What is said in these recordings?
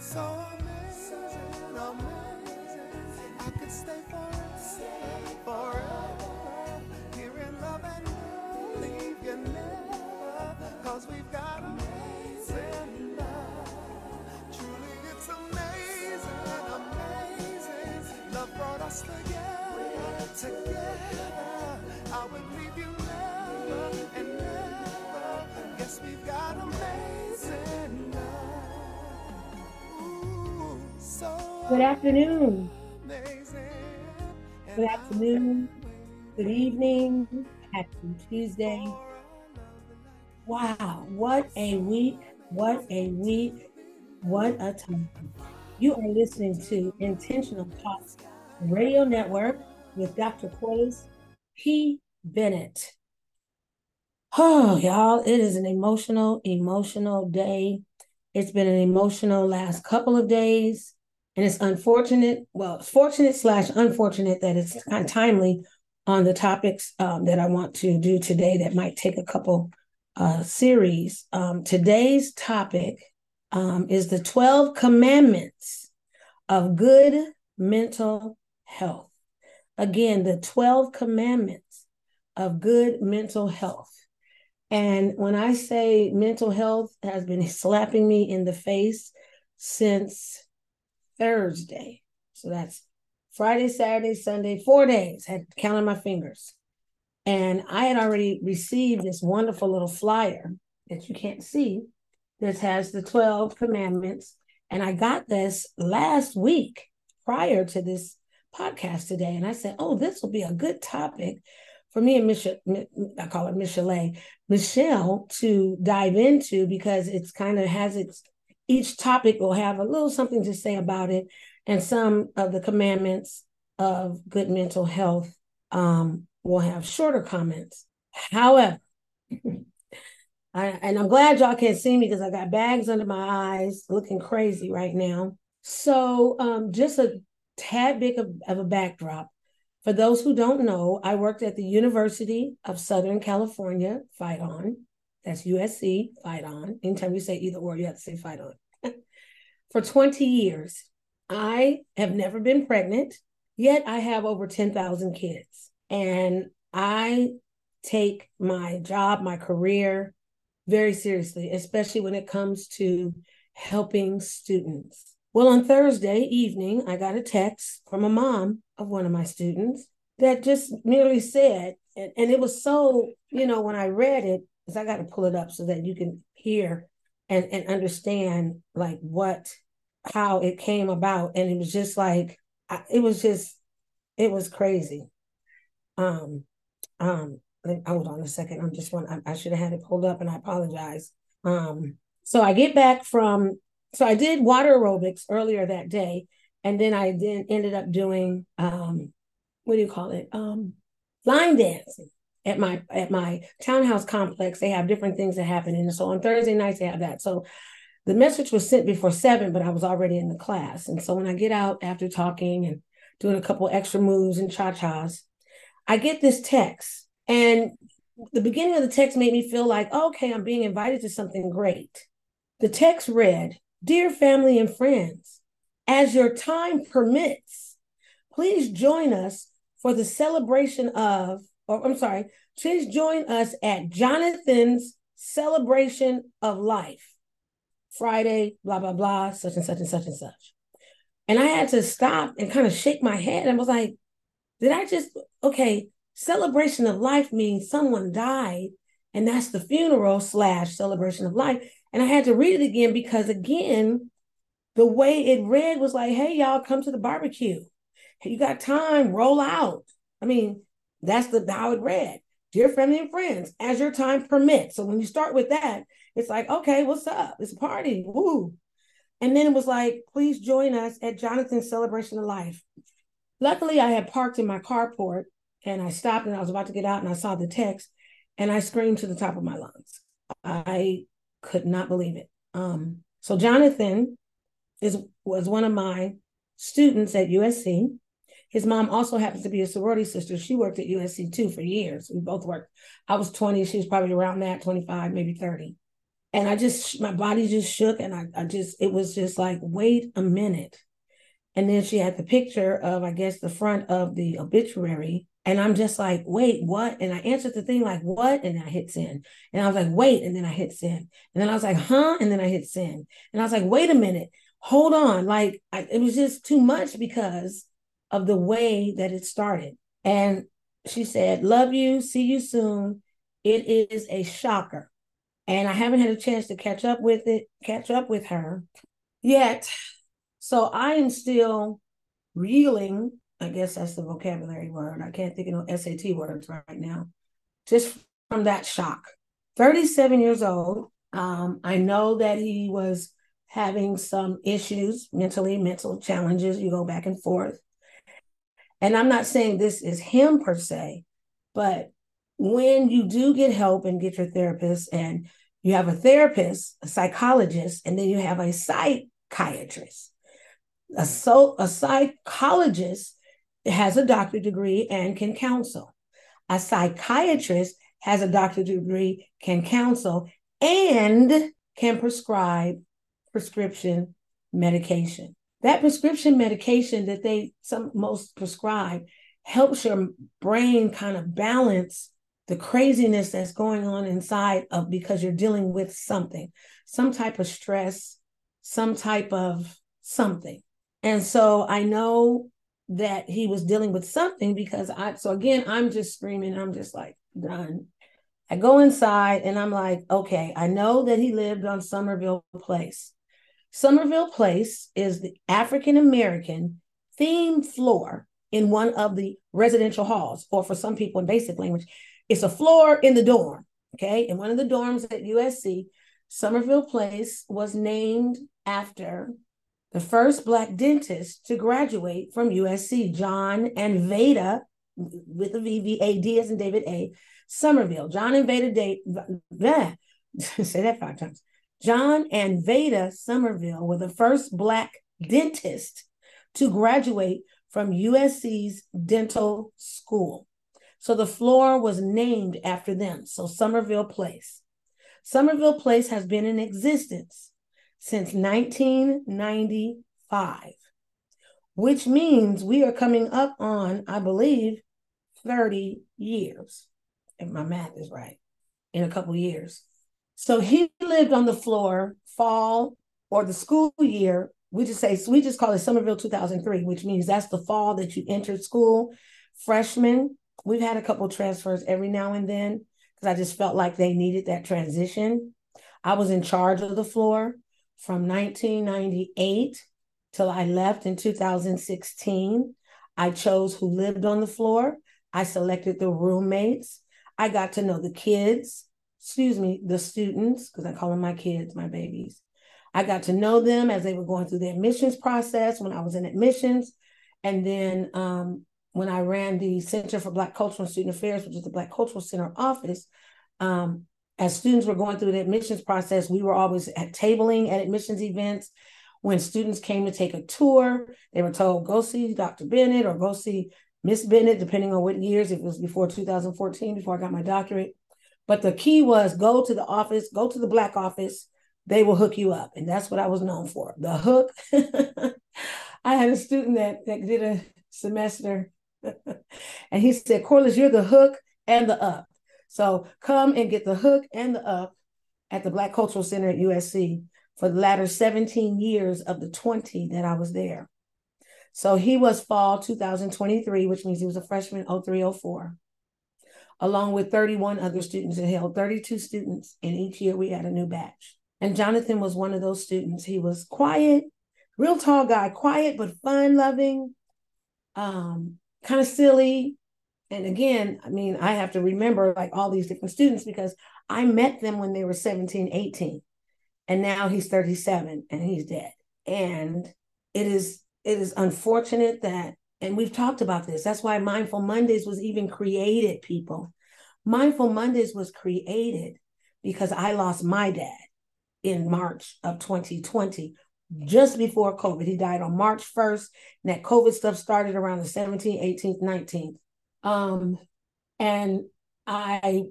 So amazing, amazing. I could stay forever, forever. Here in love and leave you never. Cause we've got amazing love. Truly, it's amazing, amazing. Love brought us together, together. I would leave you never Good afternoon. Good afternoon. Good evening. Happy Tuesday. Wow, what a week. What a week. What a time. You are listening to Intentional Talks Radio Network with Dr. Corliss P. Bennett. Oh, y'all, it is an emotional, emotional day. It's been an emotional last couple of days. And it's unfortunate, well, it's fortunate slash unfortunate that it's timely on the topics um, that I want to do today that might take a couple uh, series. Um, today's topic um, is the 12 commandments of good mental health. Again, the 12 commandments of good mental health. And when I say mental health has been slapping me in the face since Thursday. So that's Friday, Saturday, Sunday, four days, had counted my fingers. And I had already received this wonderful little flyer that you can't see that has the 12 commandments. And I got this last week prior to this podcast today. And I said, oh, this will be a good topic for me and Michelle, I call it Michelle, Michelle to dive into because it's kind of has its each topic will have a little something to say about it, and some of the commandments of good mental health um, will have shorter comments. However, I, and I'm glad y'all can't see me because I got bags under my eyes, looking crazy right now. So, um, just a tad bit of, of a backdrop. For those who don't know, I worked at the University of Southern California, fight on. That's USC, fight on. Anytime you say either or, you have to say fight on. For 20 years, I have never been pregnant, yet I have over 10,000 kids. And I take my job, my career very seriously, especially when it comes to helping students. Well, on Thursday evening, I got a text from a mom of one of my students that just merely said, and, and it was so, you know, when I read it, because I got to pull it up so that you can hear and, and understand like what, how it came about. And it was just like, I, it was just, it was crazy. Um, um, hold on a second. I'm just one, I, I should have had it pulled up and I apologize. Um, so I get back from so I did water aerobics earlier that day, and then I then ended up doing um, what do you call it? Um, line dancing at my at my townhouse complex. They have different things that happen, and so on Thursday nights they have that. So the message was sent before seven, but I was already in the class, and so when I get out after talking and doing a couple extra moves and cha chas, I get this text, and the beginning of the text made me feel like, okay, I'm being invited to something great. The text read, Dear family and friends, as your time permits, please join us for the celebration of, or I'm sorry, please join us at Jonathan's celebration of life. Friday, blah, blah, blah, such and such and such and such. And I had to stop and kind of shake my head and was like, did I just, okay, celebration of life means someone died and that's the funeral slash celebration of life. And I had to read it again because, again, the way it read was like, hey, y'all, come to the barbecue. Hey, you got time, roll out. I mean, that's the how it read. Dear family and friends, as your time permits. So when you start with that, it's like, okay, what's up? It's a party. Woo. And then it was like, please join us at Jonathan's celebration of life. Luckily, I had parked in my carport and I stopped and I was about to get out and I saw the text and I screamed to the top of my lungs. I could not believe it. Um, so Jonathan is was one of my students at USC. His mom also happens to be a sorority sister. She worked at USC too for years. We both worked. I was 20, she was probably around that, 25, maybe 30. And I just, my body just shook. And I, I just, it was just like, wait a minute. And then she had the picture of, I guess, the front of the obituary. And I'm just like, wait, what? And I answered the thing like, what? And I hit send. And I was like, wait. And then I hit send. And then I was like, huh? And then I hit send. And I was like, wait a minute, hold on. Like, I, it was just too much because of the way that it started. And she said, love you. See you soon. It is a shocker. And I haven't had a chance to catch up with it, catch up with her yet. So I am still reeling. I guess that's the vocabulary word. I can't think of no SAT words right now. Just from that shock. 37 years old. Um, I know that he was having some issues mentally, mental challenges. You go back and forth. And I'm not saying this is him per se, but when you do get help and get your therapist, and you have a therapist, a psychologist, and then you have a psychiatrist. A, so, a psychologist has a doctorate degree and can counsel. A psychiatrist has a doctorate degree, can counsel, and can prescribe prescription medication. That prescription medication that they some most prescribe helps your brain kind of balance the craziness that's going on inside of because you're dealing with something, some type of stress, some type of something. And so I know that he was dealing with something because I, so again, I'm just screaming. I'm just like, done. I go inside and I'm like, okay, I know that he lived on Somerville Place. Somerville Place is the African American theme floor in one of the residential halls, or for some people in basic language, it's a floor in the dorm. Okay. In one of the dorms at USC, Somerville Place was named after the first Black dentist to graduate from USC, John and Vada, with the V V A D as in David A. Somerville. John and Vada date say that five times. John and Vada Somerville were the first Black dentist to graduate from USC's dental school. So the floor was named after them. So Somerville Place. Somerville Place has been in existence since 1995, which means we are coming up on, I believe, 30 years, if my math is right, in a couple years. So he lived on the floor fall or the school year. We just say, we just call it Somerville 2003, which means that's the fall that you entered school, freshman we've had a couple transfers every now and then because I just felt like they needed that transition. I was in charge of the floor from 1998 till I left in 2016. I chose who lived on the floor. I selected the roommates. I got to know the kids, excuse me, the students, because I call them my kids, my babies. I got to know them as they were going through the admissions process when I was in admissions. And then um, when I ran the Center for Black Cultural and Student Affairs, which is the Black Cultural Center office, um, as students were going through the admissions process, we were always at tabling at admissions events. When students came to take a tour, they were told, go see Dr. Bennett or go see Miss Bennett, depending on what years, it was before 2014, before I got my doctorate. But the key was go to the office, go to the Black office, they will hook you up. And that's what I was known for. The hook. I had a student that, that did a semester and he said, Corliss, you're the hook and the up. So come and get the hook and the up at the Black Cultural Center at USC for the latter 17 years of the 20 that I was there. So he was fall 2023, which means he was a freshman 0304, along with 31 other students. It held 32 students, and each year we had a new batch. And Jonathan was one of those students. He was quiet, real tall guy, quiet but fun loving, um, kind of silly. And again, I mean, I have to remember like all these different students because I met them when they were 17, 18. And now he's 37 and he's dead. And it is it is unfortunate that and we've talked about this. That's why Mindful Mondays was even created, people. Mindful Mondays was created because I lost my dad in March of 2020 just before COVID. He died on March 1st, and that COVID stuff started around the 17th, 18th, 19th. Um, and I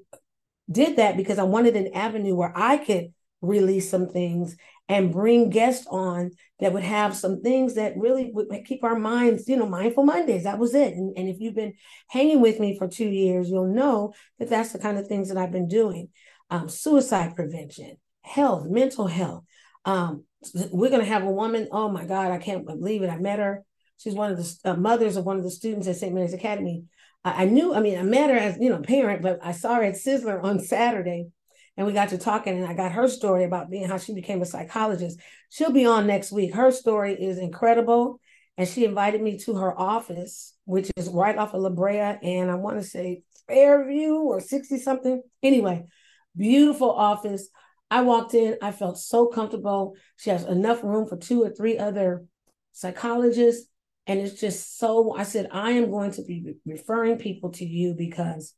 did that because I wanted an avenue where I could release some things and bring guests on that would have some things that really would keep our minds, you know, mindful Mondays. That was it. And, and if you've been hanging with me for two years, you'll know that that's the kind of things that I've been doing. Um, suicide prevention, health, mental health. Um, we're going to have a woman. Oh my God, I can't believe it. I met her. She's one of the uh, mothers of one of the students at St. Mary's Academy. I, I knew, I mean, I met her as, you know, parent, but I saw her at Sizzler on Saturday and we got to talking and I got her story about being how she became a psychologist. She'll be on next week. Her story is incredible. And she invited me to her office, which is right off of La Brea, and I want to say Fairview or 60 something. Anyway, beautiful office. I walked in, I felt so comfortable. She has enough room for two or three other psychologists. And it's just so, I said, I am going to be referring people to you because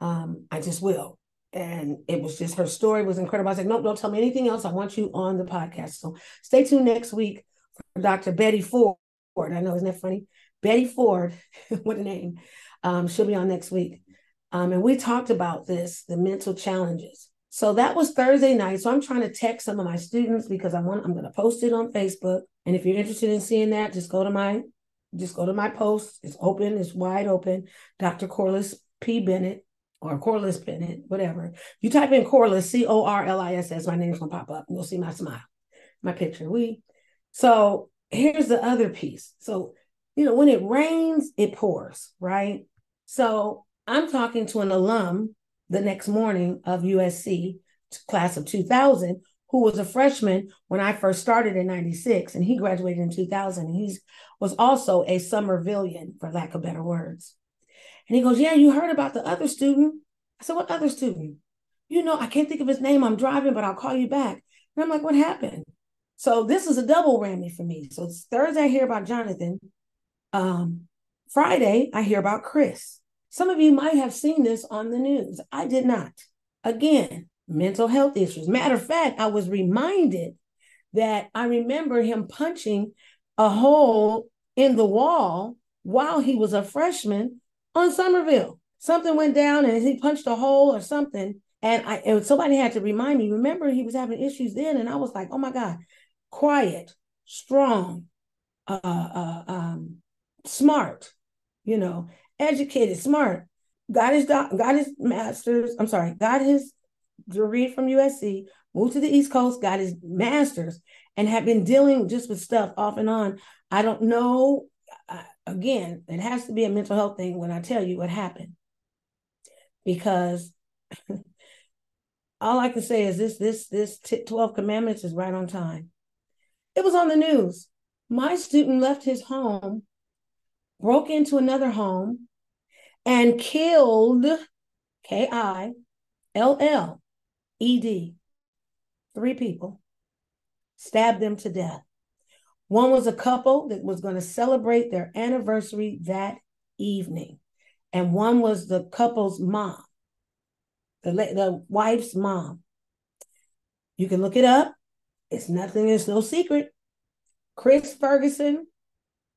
um, I just will and it was just her story was incredible. I was like, nope, don't tell me anything else. I want you on the podcast. So stay tuned next week for Dr. Betty Ford. I know, isn't that funny? Betty Ford, what a name. Um, she'll be on next week. Um, and we talked about this, the mental challenges. So that was Thursday night. So I'm trying to text some of my students because I want I'm going to post it on Facebook. And if you're interested in seeing that, just go to my just go to my post. It's open, it's wide open. Dr. Corliss P. Bennett or Corliss Bennett, whatever. You type in Corliss, C O R L I S S, my name's gonna pop up. You'll see my smile, my picture. We so here's the other piece. So, you know, when it rains, it pours, right? So I'm talking to an alum the next morning of USC, class of 2000, who was a freshman when I first started in 96, and he graduated in 2000. And he was also a Somervillian, for lack of better words. And he goes, Yeah, you heard about the other student? I said, What other student? You know, I can't think of his name. I'm driving, but I'll call you back. And I'm like, What happened? So this is a double whammy for me. So Thursday, I hear about Jonathan. Um, Friday, I hear about Chris. Some of you might have seen this on the news. I did not. Again, mental health issues. Matter of fact, I was reminded that I remember him punching a hole in the wall while he was a freshman on Somerville. Something went down and he punched a hole or something. And I and somebody had to remind me, remember he was having issues then. And I was like, oh my God, quiet, strong, uh, uh, um, smart, you know, educated, smart. Got his doc, got his master's. I'm sorry, got his degree from USC, moved to the East Coast, got his master's, and have been dealing just with stuff off and on. I don't know again, it has to be a mental health thing when I tell you what happened. Because all I can say is this this this 12 commandments is right on time. It was on the news. My student left his home, broke into another home, and killed K I L L E D three people, stabbed them to death. One was a couple that was going to celebrate their anniversary that evening, and one was the couple's mom, the, the wife's mom. You can look it up. It's nothing, it's no secret. Chris Ferguson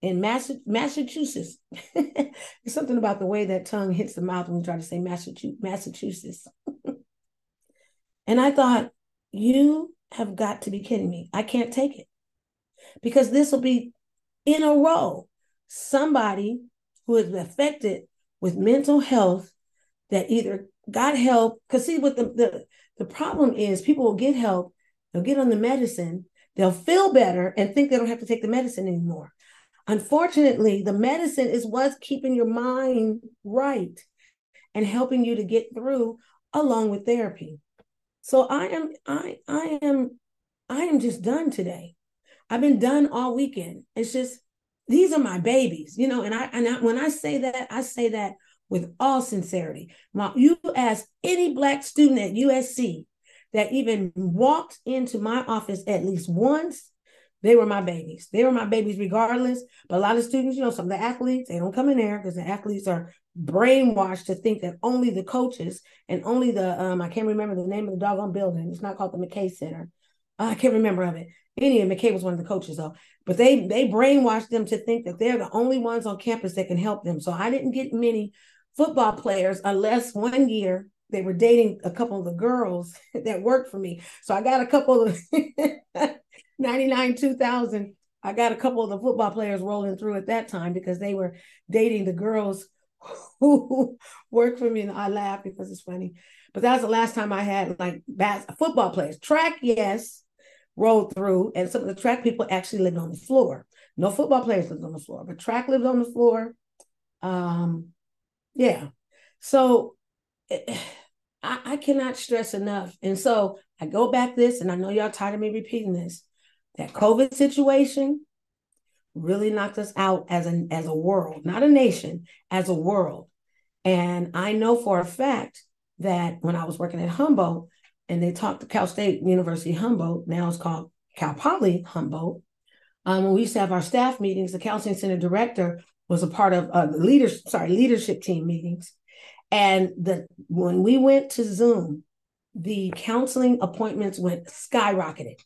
in Massachusetts. There's something about the way that tongue hits the mouth when you try to say Massachusetts. and I thought, you have got to be kidding me. I can't take it because this will be in a row. Somebody who is affected with mental health that either got help because see what the, the the problem is people will get help they'll get on the medicine they'll feel better and think they don't have to take the medicine anymore. Unfortunately the medicine is what's keeping your mind right and helping you to get through along with therapy. So i am i i am i am just done today I've been done all weekend. It's just these are my babies, you know. And I and I, when I say that, I say that with all sincerity. Now, you ask any black student at USC that even walked into my office at least once, they were my babies. They were my babies regardless. But a lot of students, you know, some of the athletes, they don't come in there because the athletes are brainwashed to think that only the coaches and only the um, I can't remember the name of the doggone building. It's not called the McKay Center. I can't remember of it. Any of McKay was one of the coaches though, but they they brainwashed them to think that they're the only ones on campus that can help them. So I didn't get many football players unless one year they were dating a couple of the girls that worked for me. So I got a couple of 99, 2000. I got a couple of the football players rolling through at that time because they were dating the girls who worked for me. And I laugh because it's funny. But that was the last time I had like bas- football players. Track, yes, rolled through. And some of the track people actually lived on the floor. No football players lived on the floor, but track lived on the floor. Um, yeah. So I, I cannot stress enough. And so I go back this, and I know y'all tired of me repeating this. That COVID situation really knocked us out as an as a world, not a nation, as a world. And I know for a fact that when I was working at Humboldt, and they talked to Cal State University Humboldt, now it's called Cal Poly Humboldt. Um, when we used to have our staff meetings, the counseling center director was a part of uh, the leaders, sorry, leadership team meetings. And the when we went to Zoom, the counseling appointments went skyrocketed,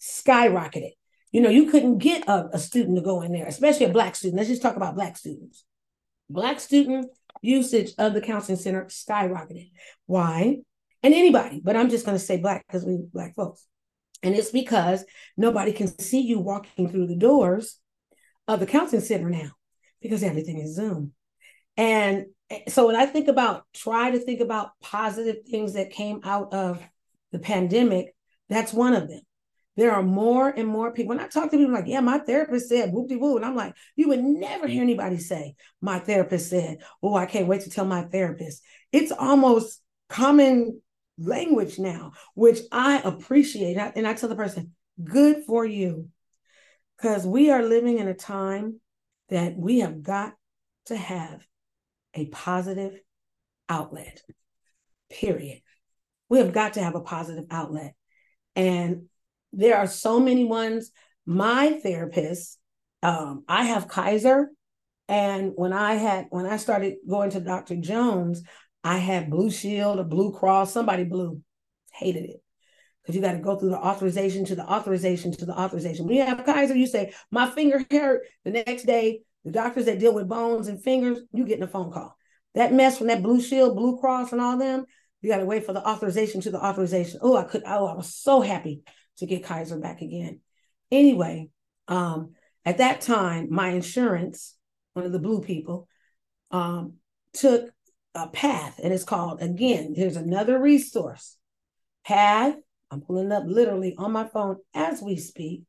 skyrocketed. You know, you couldn't get a, a student to go in there, especially a black student. Let's just talk about black students. Black student usage of the counseling center skyrocketed. Why? And anybody, but I'm just going to say black because we black folks. And it's because nobody can see you walking through the doors of the counseling center now because everything is Zoom. And eh, so when I think about, try to think about positive things that came out of the pandemic, that's one of them. There are more and more people. When I talk to people, like, yeah, my therapist said whoop de woo. And I'm like, you would never hear anybody say, my therapist said, oh, I can't wait to tell my therapist. It's almost common language now, which I appreciate. And I tell the person, good for you. Because we are living in a time that we have got to have a positive outlet, period. We have got to have a positive outlet. And there are so many ones. My therapist, um, I have Kaiser. And when I had when I started going to Dr. Jones, I had Blue Shield or Blue Cross, somebody blue. Hated it. Because you got to go through the authorization to the authorization to the authorization. When you have Kaiser, you say, My finger hurt. The next day, the doctors that deal with bones and fingers, you getting a phone call. That mess from that Blue Shield, Blue Cross, and all them, you got to wait for the authorization to the authorization. Oh, I could, oh, I was so happy to get Kaiser back again. Anyway, um, at that time, my insurance, one of the blue people, um, took a path, and it's called again. Here's another resource. Path. I'm pulling up literally on my phone as we speak.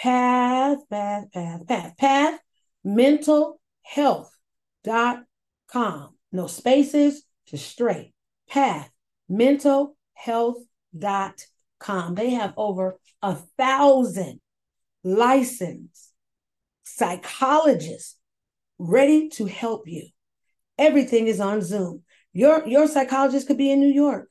Path, path, path, path, path. Mental health dot com. No spaces, just straight. Path. Mental health dot com. They have over a thousand licensed psychologists ready to help you. Everything is on Zoom. Your, your psychologist could be in New York.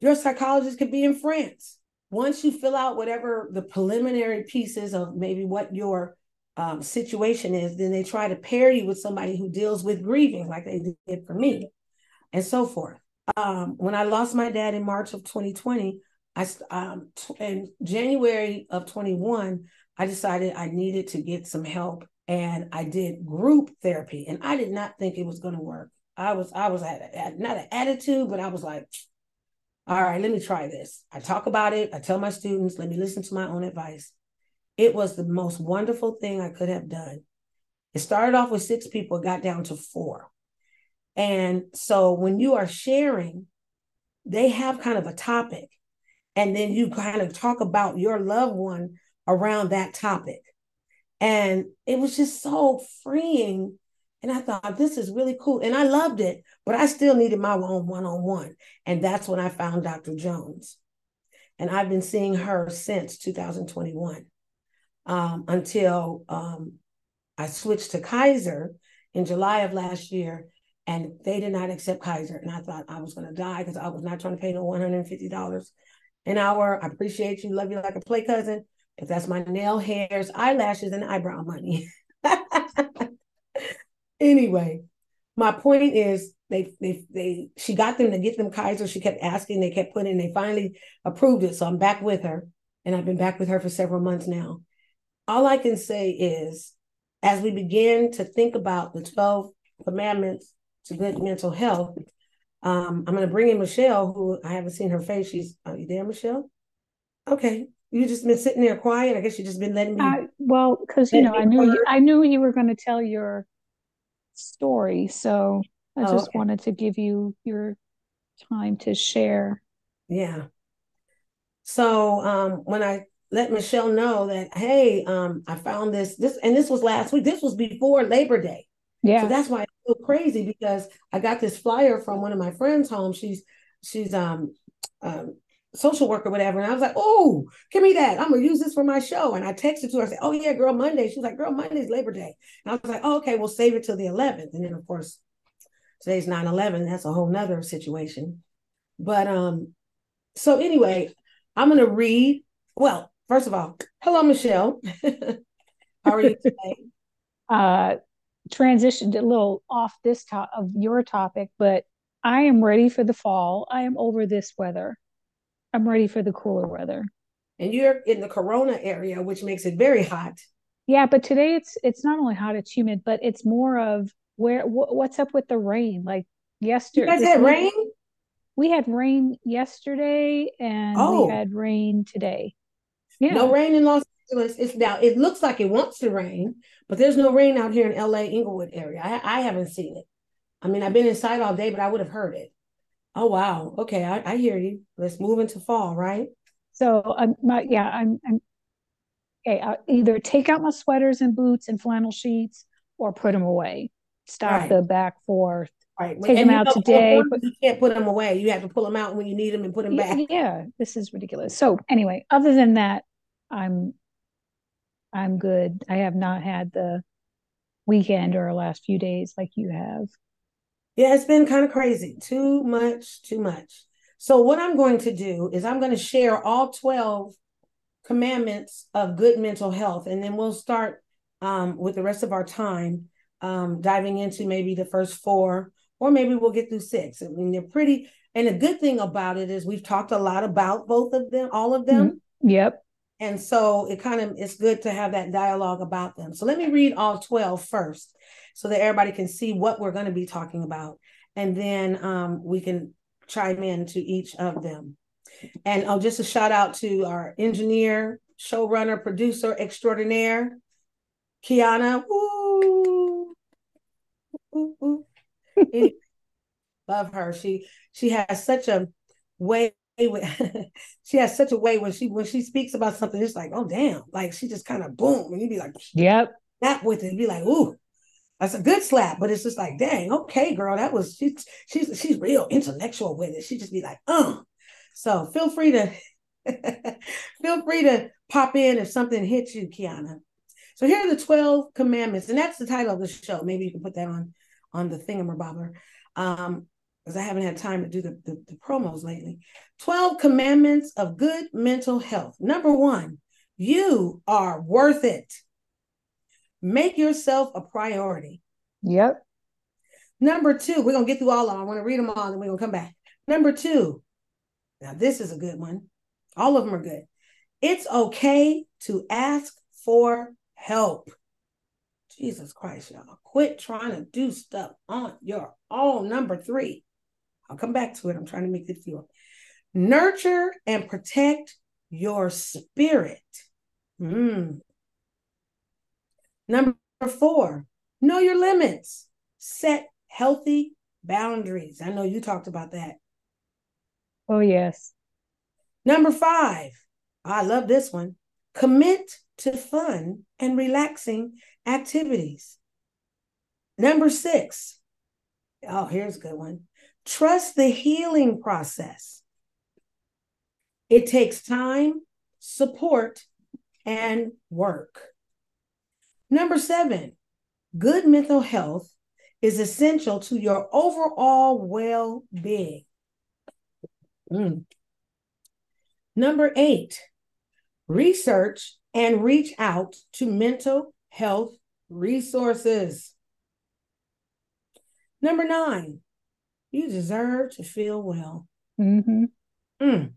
Your psychologist could be in France. Once you fill out whatever the preliminary pieces of maybe what your um, situation is, then they try to pair you with somebody who deals with grieving, like they did for me, and so forth. Um, when I lost my dad in March of 2020, I um, in January of 21, I decided I needed to get some help and I did group therapy and I did not think it was going to work. I was I was at, at not an attitude, but I was like, all right, let me try this. I talk about it. I tell my students, let me listen to my own advice. It was the most wonderful thing I could have done. It started off with six people, got down to four. And so when you are sharing, they have kind of a topic and then you kind of talk about your loved one around that topic. And it was just so freeing. And I thought, this is really cool. And I loved it, but I still needed my own one on one. And that's when I found Dr. Jones. And I've been seeing her since 2021 um, until um, I switched to Kaiser in July of last year. And they did not accept Kaiser. And I thought I was going to die because I was not trying to pay no $150 an hour. I appreciate you, love you like a play cousin. If that's my nail hairs, eyelashes, and eyebrow money. anyway, my point is they they they she got them to get them Kaiser. She kept asking, they kept putting, they finally approved it. So I'm back with her. And I've been back with her for several months now. All I can say is as we begin to think about the 12 commandments to good mental health, Um, I'm going to bring in Michele, who I haven't seen her face. She's, are you there, Michele? Okay. You just been sitting there quiet. I guess you just been letting me. I, well, because you know, I knew you, I knew you were going to tell your story, so I Oh, just okay. wanted to give you your time to share. Yeah. So um, when I let Michele know that, hey, um, I found this, this, and this was last week. This was before Labor Day. So Yeah. that's why it's so crazy because I got this flyer from one of my friends' home. She's she's um um social worker, whatever. And I was like, oh, give me that. I'm gonna use this for my show. And I texted to her, I said, Oh yeah, girl, Monday. She was like, Girl, Monday's Labor Day. And I was like, oh, okay, we'll save it till the 11th. And then of course, today's 9-11. That's a whole nother situation. But um, so anyway, I'm gonna read. Well, first of all, hello, Michele. How are you today? Uh, transitioned a little off this top of your topic, but I am ready for the fall. I am over this weather. I'm ready for the cooler weather. And you're in the Corona area, which makes it very hot. Yeah, but today it's it's not only hot, it's humid, but it's more of where wh- what's up with the rain? Like You yesterday, guys had rain? we had rain yesterday and we Oh, had rain today. no rain in Los Angeles. It's now, it looks like it wants to rain, but there's no rain out here in LA, Inglewood area. I, I haven't seen it. I mean, I've been inside all day, but I would have heard it. Oh, wow. Okay, I, I hear you. Let's move into fall, right? So I'm my yeah, I'm I'm okay. I'll either take out my sweaters and boots and flannel sheets or put them away. Stop Right, the back forth. right. Take And them out today. Put, you can't put them away. You have to pull them out when you need them and put them yeah, back. yeah, this is ridiculous. So anyway, other than that, I'm I'm good. I have not had the weekend or last few days like you have. Yeah, it's been kind of crazy. Too much, too much. So, what I'm going to do is I'm going to share all 12 commandments of good mental health, and then we'll start um, with the rest of our time um, diving into maybe the first four, or maybe we'll get through six. I mean, they're pretty. And the good thing about it is we've talked a lot about both of them, all of them. Mm, Yep. And so it kind of it's good to have that dialogue about them. So let me read all 12 first so that everybody can see what we're going to be talking about. And then um, we can chime in to each of them. And oh, just a shout out to our engineer, showrunner, producer extraordinaire, Kiana. Woo, woo, woo. Anyway, love her. She she has such a way with she has such a way when she when she speaks about something, it's like, oh damn, like she just kind of boom, and you'd be like, Yep. snap with it, be like, ooh, that's a good slap. But it's just like, dang, okay, girl, that was she's she's she's real intellectual with it. She just be like, uh. So feel free to feel free to pop in if something hits you, Kiana. So here are the 12 commandments, and that's the title of the show. Maybe you can put that on on the thingamabobber. Um, because I haven't had time to do the, the, the promos lately. 12 commandments of good mental health. Number one, you are worth it. Make yourself a priority. Yep. Number two, we're gonna get through all of them. I want to read them all, and we're gonna come back. Number two, now this is a good one. All of them are good. It's okay to ask for help. Jesus Christ, y'all. Quit trying to do stuff on your own. Number three, I'll come back to it. I'm trying to make it feel. Nurture and protect your spirit. Mm. Number four, know your limits. Set healthy boundaries. I know you talked about that. Oh yes. Number five, I love this one. Commit to fun and relaxing activities. Number six, oh, here's a good one. Trust the healing process. It takes time, support, and work. Number seven, good mental health is essential to your overall well being. Mm. Number eight, research and reach out to mental health resources. Number nine, you deserve to feel well. Mm-hmm. Mm.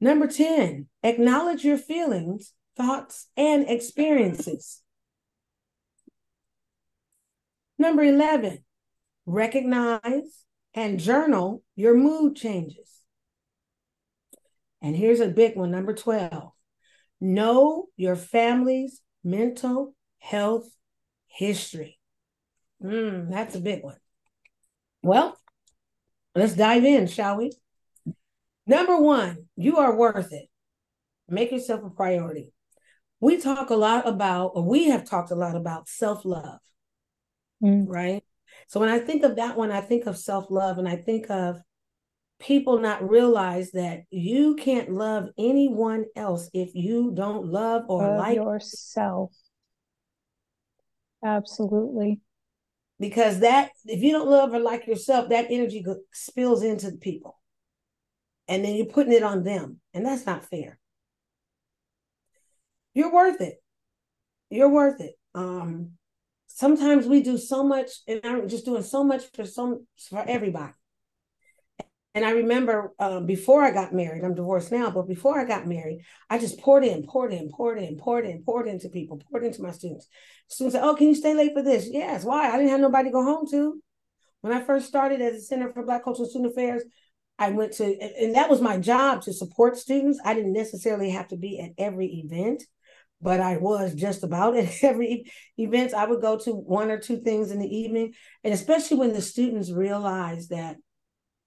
Number 10, acknowledge your feelings, thoughts, and experiences. Number 11, recognize, and journal your mood changes. And here's a big one, number 12. Know your family's mental health history. Mm, that's a big one. Well, let's dive in, shall we? Number one, you are worth it. Make yourself a priority. We talk a lot about, or we have talked a lot about self love, mm. right? So when I think of that one, I think of self love and I think of people not realize that you can't love anyone else if you don't love or love like yourself. Absolutely. Because that, if you don't love or like yourself, that energy spills into the people. And then you're putting it on them. And that's not fair. You're worth it. You're worth it. Um, sometimes we do so much, and I'm just doing so much for some for everybody. And I remember um, before I got married, I'm divorced now, but before I got married, I just poured in, poured in, poured in, poured in, poured into people, poured into my students. Students said, Oh, can you stay late for this? Yes. Why? I didn't have nobody to go home to. When I first started as a Center for Black Culture and Student Affairs, I went to, and that was my job to support students. I didn't necessarily have to be at every event, but I was just about at every event. I would go to one or two things in the evening. And especially when the students realized that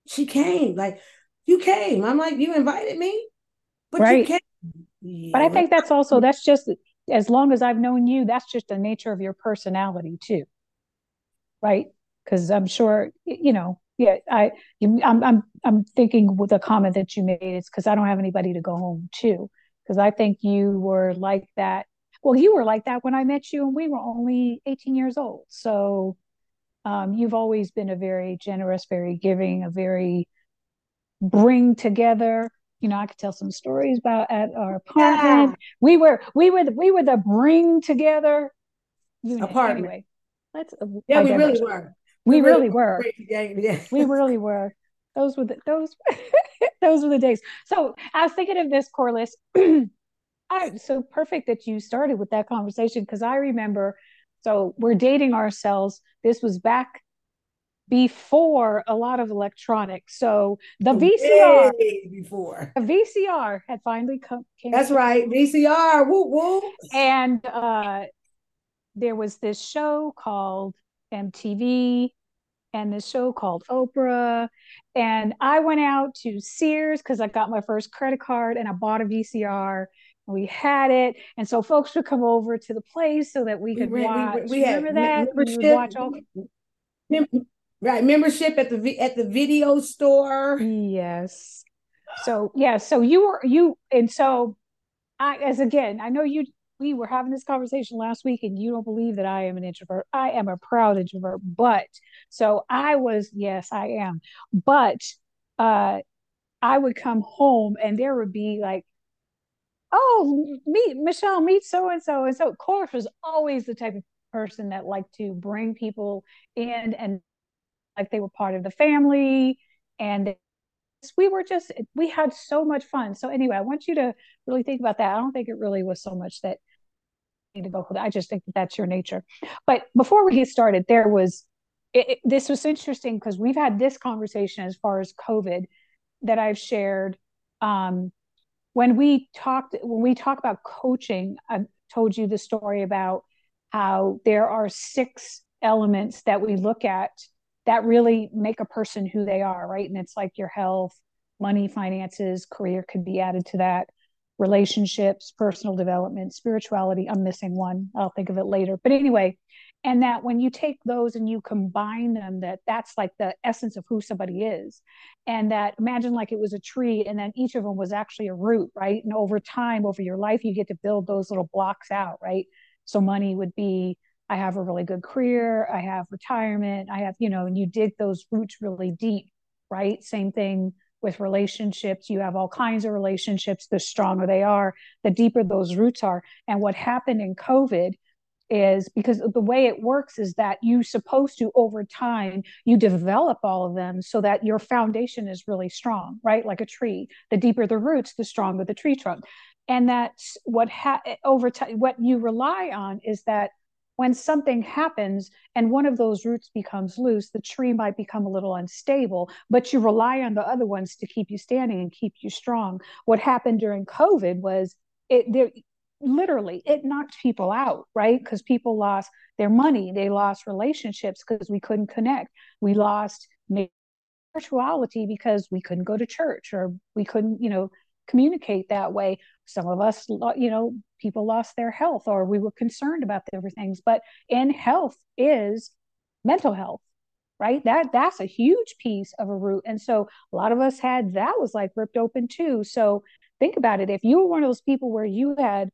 she came. Like, you came. I'm like, you invited me, but right. you came. Yeah. But I think that's also that's just as long as I've known you, that's just the nature of your personality too, right? Because I'm sure you know. Yeah, I I'm I'm I'm thinking with a comment that you made. It's because I don't have anybody to go home to. Because I think you were like that. Well, you were like that when I met you, and we were only 18 years old. So um, you've always been a very generous, very giving, a very bring together. You know, I could tell some stories about at our apartment. Yeah. We were we were the, we were the bring together unit. apartment. Anyway, let's yeah, we really were. We, we really, really were. Yeah. we really were. Those were the those those were the days. So I was thinking of this, Corliss. I, so perfect that you started with that conversation because I remember so we're dating ourselves. This was back before a lot of electronics. So the VCR Way before the VCR had finally come. That's right, VCR. Woo woo. And uh, there was this show called MTV, and this show called Oprah. And I went out to Sears because I got my first credit card and I bought a VCR we had it, and so folks would come over to the place so that we could we, watch. We, we, Remember that? Membership, watch all... Mem- right, membership at the at the video store. Yes. So yeah, so you were you, and so I, as again, I know you. We were having this conversation last week, and you don't believe that I am an introvert. I am a proud introvert, but so I was. Yes, I am, but uh, I would come home, and there would be like oh, meet Michele, meet so and so. And so Corliss was always the type of person that liked to bring people in and like they were part of the family. And we were just, we had so much fun. So anyway, I want you to really think about that. I don't think it really was so much that to go for that. I just think that that's your nature. But before we get started, there was, it, it, this was interesting because we've had this conversation as far as COVID that I've shared um, when we talked when we talk about coaching i told you the story about how there are six elements that we look at that really make a person who they are right and it's like your health money finances career could be added to that relationships personal development spirituality i'm missing one. I'll think of it later. But anyway and that when you take those and you combine them that that's like the essence of who somebody is. And that imagine like it was a tree and then each of them was actually a root right? And over time over your life you get to build those little blocks out right? So money would be i have a really good career i have retirement i have you know and you dig those roots really deep right? Same thing with relationships. You have all kinds of relationships the stronger they are the deeper those roots are. And what happened in covid is because the way it works is that you supposed to over time you develop all of them so that your foundation is really strong right? Like a tree. The deeper the roots the stronger the tree trunk. And that's what ha- over time what you rely on is that when something happens and one of those roots becomes loose, the tree might become a little unstable, but you rely on the other ones to keep you standing and keep you strong. What happened during COVID was it there literally it knocked people out, right? Because people lost their money, they lost relationships because we couldn't connect. We lost spirituality because we couldn't go to church or we couldn't, you know, communicate that way. Some of us, you know, people lost their health or we were concerned about different things. But in health is mental health, right? That that's a huge piece of a root. And so a lot of us had that was like ripped open too. So think about it. If you were one of those people where you had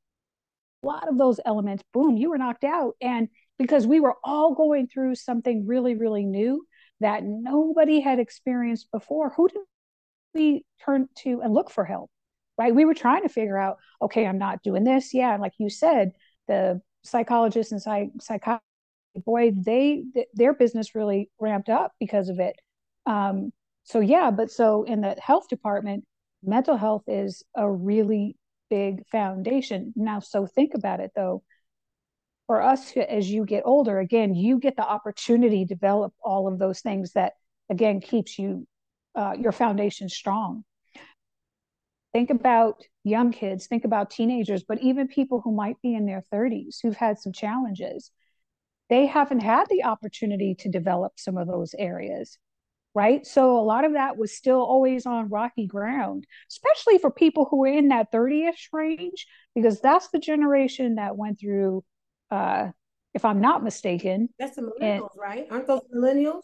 a lot of those elements, boom, you were knocked out. And because we were all going through something really, really new that nobody had experienced before, who did we turn to and look for help? Right? We were trying to figure out, okay, I'm not doing this. Yeah. And like you said, the psychologists and psych- boy, they, th- their business really ramped up because of it. Um, so yeah, but so in the health department, mental health is a really big foundation. Now, so think about it though. For us, as you get older, again, you get the opportunity to develop all of those things that, again, keeps you uh, your foundation strong think about young kids, think about teenagers, but even people who might be in their 30s who've had some challenges. They haven't had the opportunity to develop some of those areas, right? So a lot of that was still always on rocky ground, especially for people who are in that 30 ish range, because that's the generation that went through, uh, if I'm not mistaken. That's the millennials, and, right? Aren't those millennials?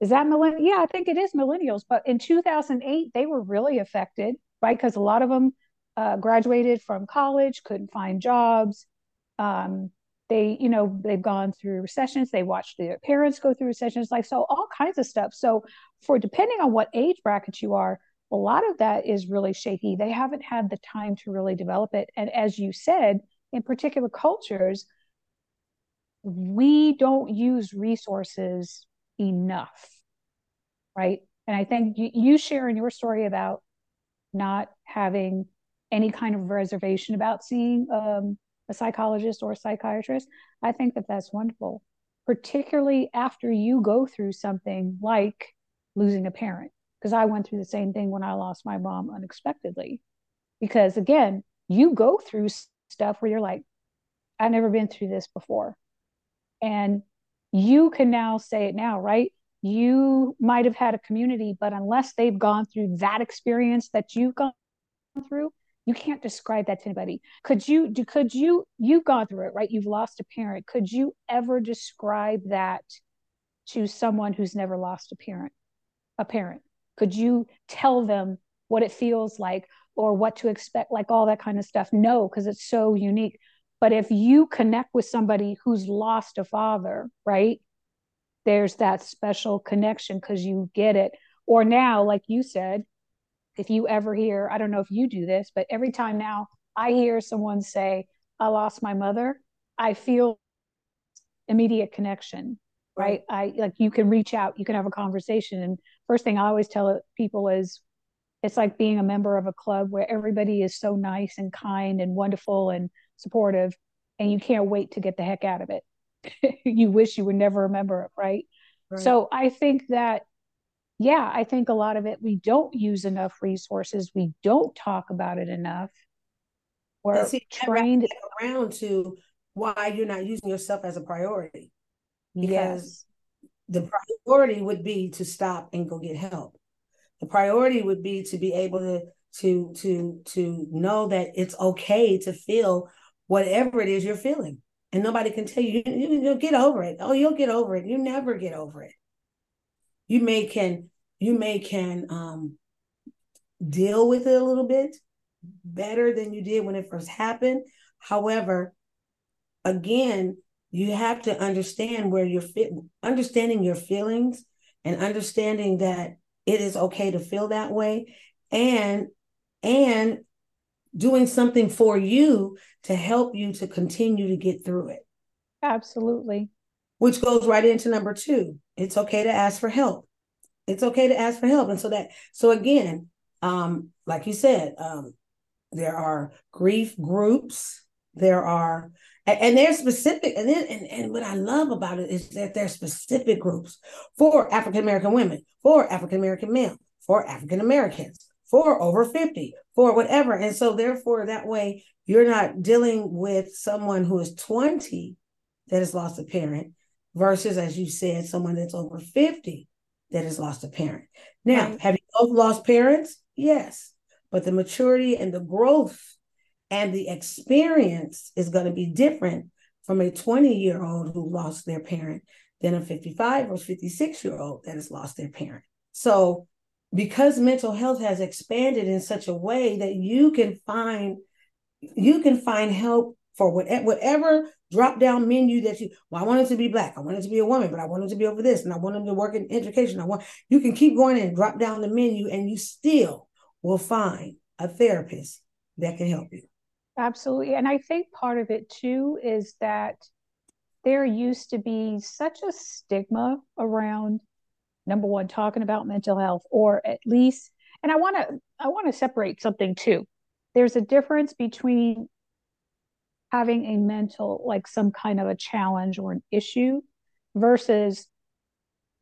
Is that millennial? Yeah, I think it is millennials. But in 2008, they were really affected right? Because a lot of them uh, graduated from college, couldn't find jobs. Um, they, you know, they've gone through recessions. They watched their parents go through recessions, like so, all kinds of stuff. So, for depending on what age bracket you are, a lot of that is really shaky. They haven't had the time to really develop it. And as you said, in particular cultures, we don't use resources enough, right? And I think you, you sharing your story about not having any kind of reservation about seeing um, a psychologist or a psychiatrist, I think that that's wonderful, particularly after you go through something like losing a parent. Because I went through the same thing when I lost my mom unexpectedly. Because again, you go through stuff where you're like, I've never been through this before. And you can now say it now, right? You might have had a community, but unless they've gone through that experience that you've gone through, you can't describe that to anybody. Could you do could you you've gone through it, right? You've lost a parent. Could you ever describe that to someone who's never lost a parent? A parent. Could you tell them what it feels like or what to expect, like all that kind of stuff? No, because it's so unique. But if you connect with somebody who's lost a father, right? There's that special connection because you get it. Or now, like you said, if you ever hear, I don't know if you do this, but every time now I hear someone say, I lost my mother, I feel immediate connection, right? I like you can reach out, you can have a conversation. And first thing I always tell people is it's like being a member of a club where everybody is so nice and kind and wonderful and supportive, and you can't wait to get the heck out of it. you wish you would never remember it, right? right? So I think that, yeah, I think a lot of it, we don't use enough resources. We don't talk about it enough. We're see, trained around to why you're not using yourself as a priority. Because yes. the priority would be to stop and go get help. The priority would be to be able to to to to know that it's okay to feel whatever it is you're feeling and nobody can tell you, you will get over it. Oh, you'll get over it. You never get over it. You may can you may can um, deal with it a little bit better than you did when it first happened. However, again, you have to understand where you're fit, understanding your feelings and understanding that it is okay to feel that way and and doing something for you to help you to continue to get through it. Absolutely. Which goes right into number two. It's okay to ask for help. It's okay to ask for help. And so that, so again, um, like you said, um, there are grief groups, there are And, and they're specific. And then and, and what I love about it is that they're specific groups for African American women, for African American men, for African Americans, for over 50, for whatever. And so therefore that way you're not dealing with someone who is 20 that has lost a parent versus, as you said, someone that's over 50 that has lost a parent. Now, right. have you both lost parents? Yes. But the maturity and the growth and the experience is going to be different from a 20 year old who lost their parent than a 55 or 56 year old that has lost their parent. So, because mental health has expanded in such a way that you can find you can find help for whatever, whatever drop down menu that you well i want it to be black. I want it to be a woman but i want it to be over this and i want them to work in education. I want you can keep going and drop down the menu and you still will find a therapist that can help you. Absolutely. And i think part of it too is that there used to be such a stigma around number one talking about mental health or at least and i want to i want to separate something too there's a difference between having a mental, like some kind of a challenge or an issue versus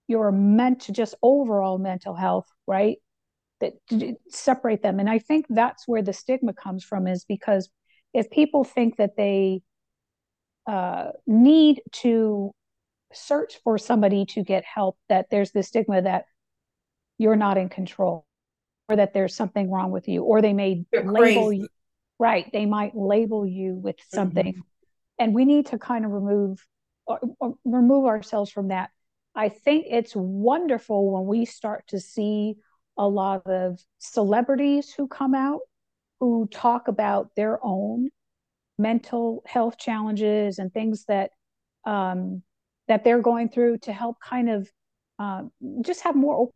your meant to just overall mental health, right? That separate them. And I think that's where the stigma comes from is because if people think that they uh, need to search for somebody to get help, that there's the stigma that you're not in control or that there's something wrong with you, or they may you're label crazy. you right they might label you with something mm-hmm. and we need to kind of remove or, or remove ourselves from that i think it's wonderful when we start to see a lot of celebrities who come out who talk about their own mental health challenges and things that um, that they're going through to help kind of uh, just have more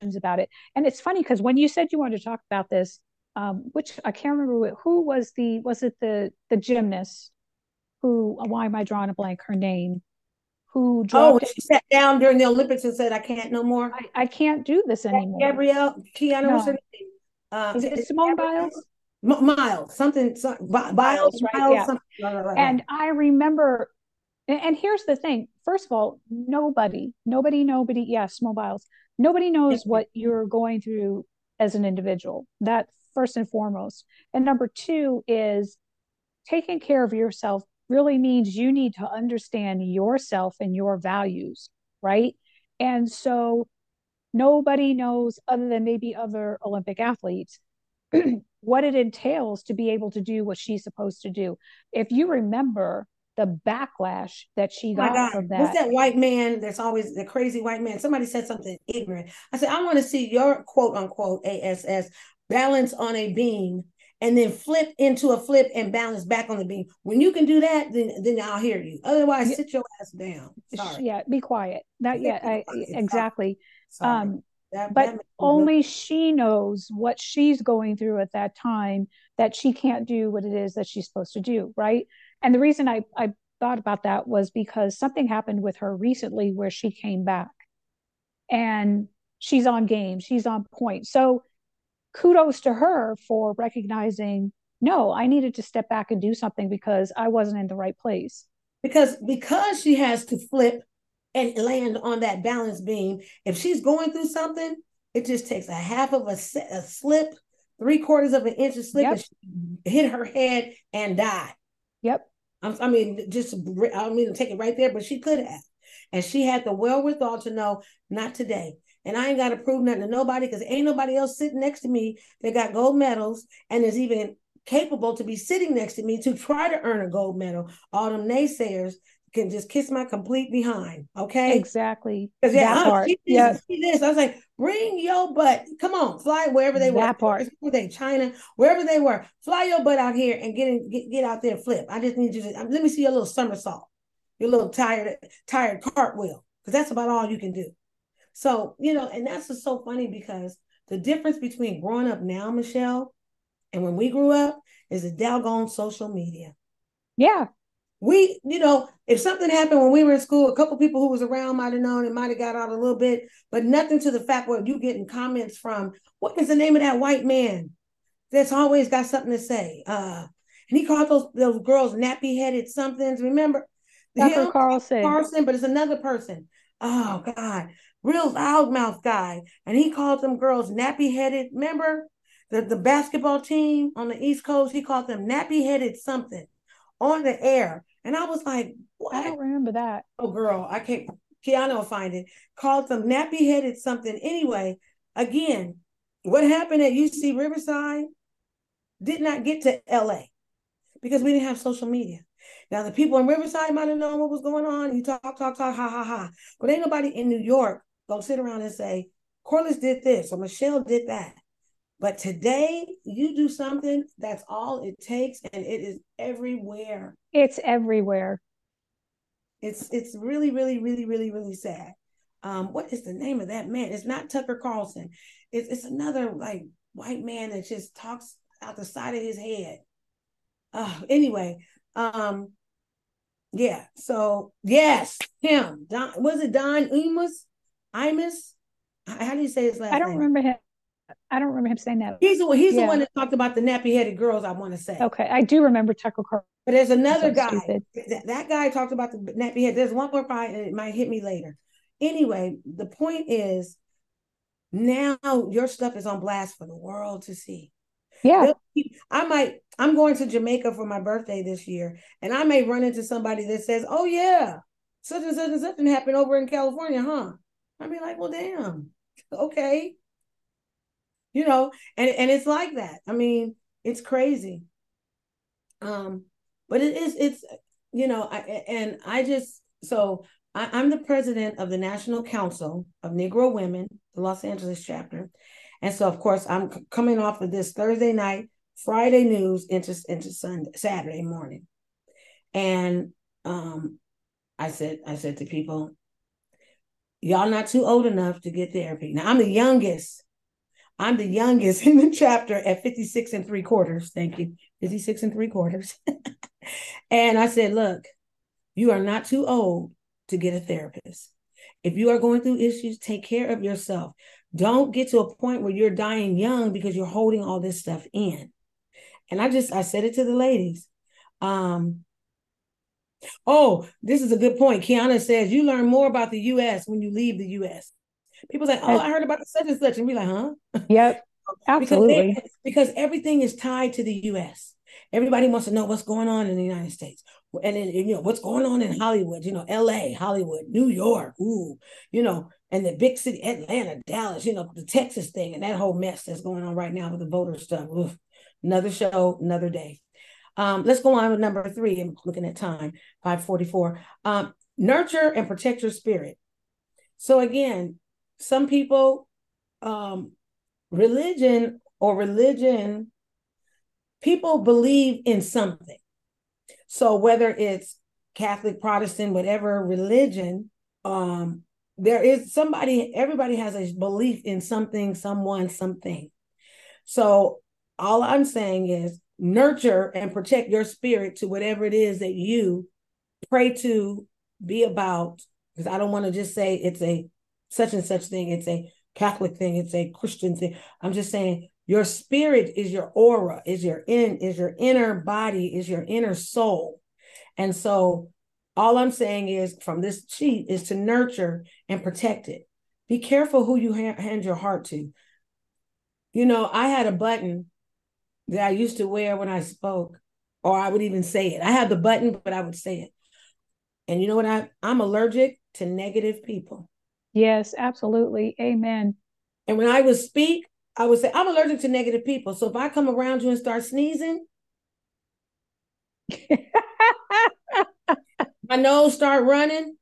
opens about it. And it's funny because when you said you wanted to talk about this, um, which I can't remember who was the was it the the gymnast who why am I drawing a blank? Her name. Who oh she sat down during the Olympics and said I can't no more. I, I can't do this anymore. Gabrielle Kiana no. her name? Uh, is it Simone Biles? Miles something, something Biles, Biles right Miles, yeah. Something, blah, blah, blah, and I remember and, and here's the thing first of all nobody nobody nobody yes mobiles, nobody knows what you're going through as an individual that first and foremost. And number two is taking care of yourself really means you need to understand yourself and your values, right? And so nobody knows other than maybe other Olympic athletes what it entails to be able to do what she's supposed to do. If you remember the backlash that she oh got from that. What's that white man that's always the crazy white man? Somebody said something ignorant. I said, I want to see your quote unquote ASS balance on a beam, and then flip into a flip and balance back on the beam. When you can do that, then then I'll hear you. Otherwise, yeah. sit your ass down. Sorry. Yeah, be quiet. Not yet. I, exactly. Um, that, but that only she knows what she's going through at that time that she can't do what it is that she's supposed to do, right? And the reason I, I thought about that was because something happened with her recently where she came back and she's on game, she's on point. So kudos to her for recognizing no i needed to step back and do something because i wasn't in the right place because because she has to flip and land on that balance beam if she's going through something it just takes a half of a, a slip three quarters of an inch of slip yep. hit her head and die yep. I mean just i don't mean to take it right there but she could have and she had the wherewithal to know not today. And I ain't got to prove nothing to nobody because ain't nobody else sitting next to me that got gold medals and is even capable to be sitting next to me to try to earn a gold medal. All them naysayers can just kiss my complete behind. Okay. Exactly. Because yeah, that part. Yeah. this. I was like, bring your butt. Come on, fly wherever they that were. That part. Were they China, wherever they were. Fly your butt out here and get in, get, get out there and flip. I just need you to let me see your little somersault, your little tired, tired cartwheel. Because that's about all you can do. So, you know, and that's just so funny because the difference between growing up now, Michele, and when we grew up is the doggone social media. Yeah. We, you know, if something happened when we were in school, a couple people who was around might have known it might have got out a little bit, but nothing to the fact where you getting comments from what is the name of that white man that's always got something to say? Uh, And he called those those girls nappy headed somethings. Remember? Tucker Him, Carlson. Carlson, but it's another person. Oh God, real loudmouth guy. And he called them girls nappy headed. Remember the, the basketball team on the East Coast? He called them nappy headed something on the air. And I was like, what? I don't remember that. Oh, girl, I can't. Kiana will find it. Called some nappy headed something. Anyway, again, what happened at UC Riverside did not get to LA because we didn't have social media. Now, the people in Riverside might have known what was going on. You talk, talk, talk, ha, ha, ha. But ain't nobody in New York gonna sit around and say, Corliss did this or Michele did that. But today, you do something, that's all it takes, and it is everywhere. It's everywhere. It's it's really, really, really, really, really sad. Um, what is the name of that man? It's not Tucker Carlson. It's it's another like white man that just talks out the side of his head. Uh, anyway, um, yeah. So yes, him. Don was it Don Imus? Imus? How do you say his last name? I don't name? remember him. I don't remember him saying that. He's the one. He's Yeah. the one that talked about the nappy headed girls. I want to say. Okay, I do remember Tucker Carlson. But there's another so guy. That, that guy talked about the nappy head. There's one more part, and it might hit me later. Anyway, the point is now your stuff is on blast for the world to see. Yeah, I might, I'm going to Jamaica for my birthday this year, and I may run into somebody that says, Oh, yeah, such and such and such happened over in California, huh? I'd be like, Well, damn, okay. You know, and, and it's like that. I mean, it's crazy. Um, but it is, it's, you know, I, and I just, so I, I'm the president of the National Council of Negro Women, the Los Angeles chapter. And so, of course, I'm c- coming off of this Thursday night, Friday news into into Sunday, Saturday morning, and um, I said, I said to people, y'all not too old enough to get therapy. Now I'm the youngest. I'm the youngest in the chapter at 56 and three quarters. Thank you, 56 and three quarters. and I said, look, you are not too old to get a therapist. If you are going through issues, take care of yourself. Don't get to a point where you're dying young because you're holding all this stuff in. And I just I said it to the ladies. Um, oh, this is a good point. Kiana says you learn more about the US when you leave the US. People say, Oh, I heard about the such and such, and be like, huh? yep, Because, absolutely. they- because everything is tied to the US. Everybody wants to know what's going on in the United States. And then, you know, what's going on in Hollywood, you know, LA, Hollywood, New York, ooh, you know, and the big city, Atlanta, Dallas, you know, the Texas thing and that whole mess that's going on right now with the voter stuff. Oof. Another show, another day. Um, let's go on with number three. I'm looking at time, 544. Um, nurture and protect your spirit. So again, some people um religion or religion people believe in something. So whether it's catholic protestant whatever religion um there is somebody everybody has a belief in something someone something. So all i'm saying is nurture and protect your spirit to whatever it is that you pray to be about because i don't want to just say it's a such and such thing. It's a catholic thing. It's a christian thing. I'm just saying your spirit is your aura is your in is your inner body is your inner soul. And so all i'm saying is from this sheet is to nurture and protect it. Be careful who you ha- hand your heart to. You know i had a button that i used to wear when i spoke or i would even say it. I had the button but i would say it. And you know what? I i'm allergic to negative people Yes, absolutely. Amen. And when I would speak, I would say, I'm allergic to negative people. So if I come around you and start sneezing, my nose start running,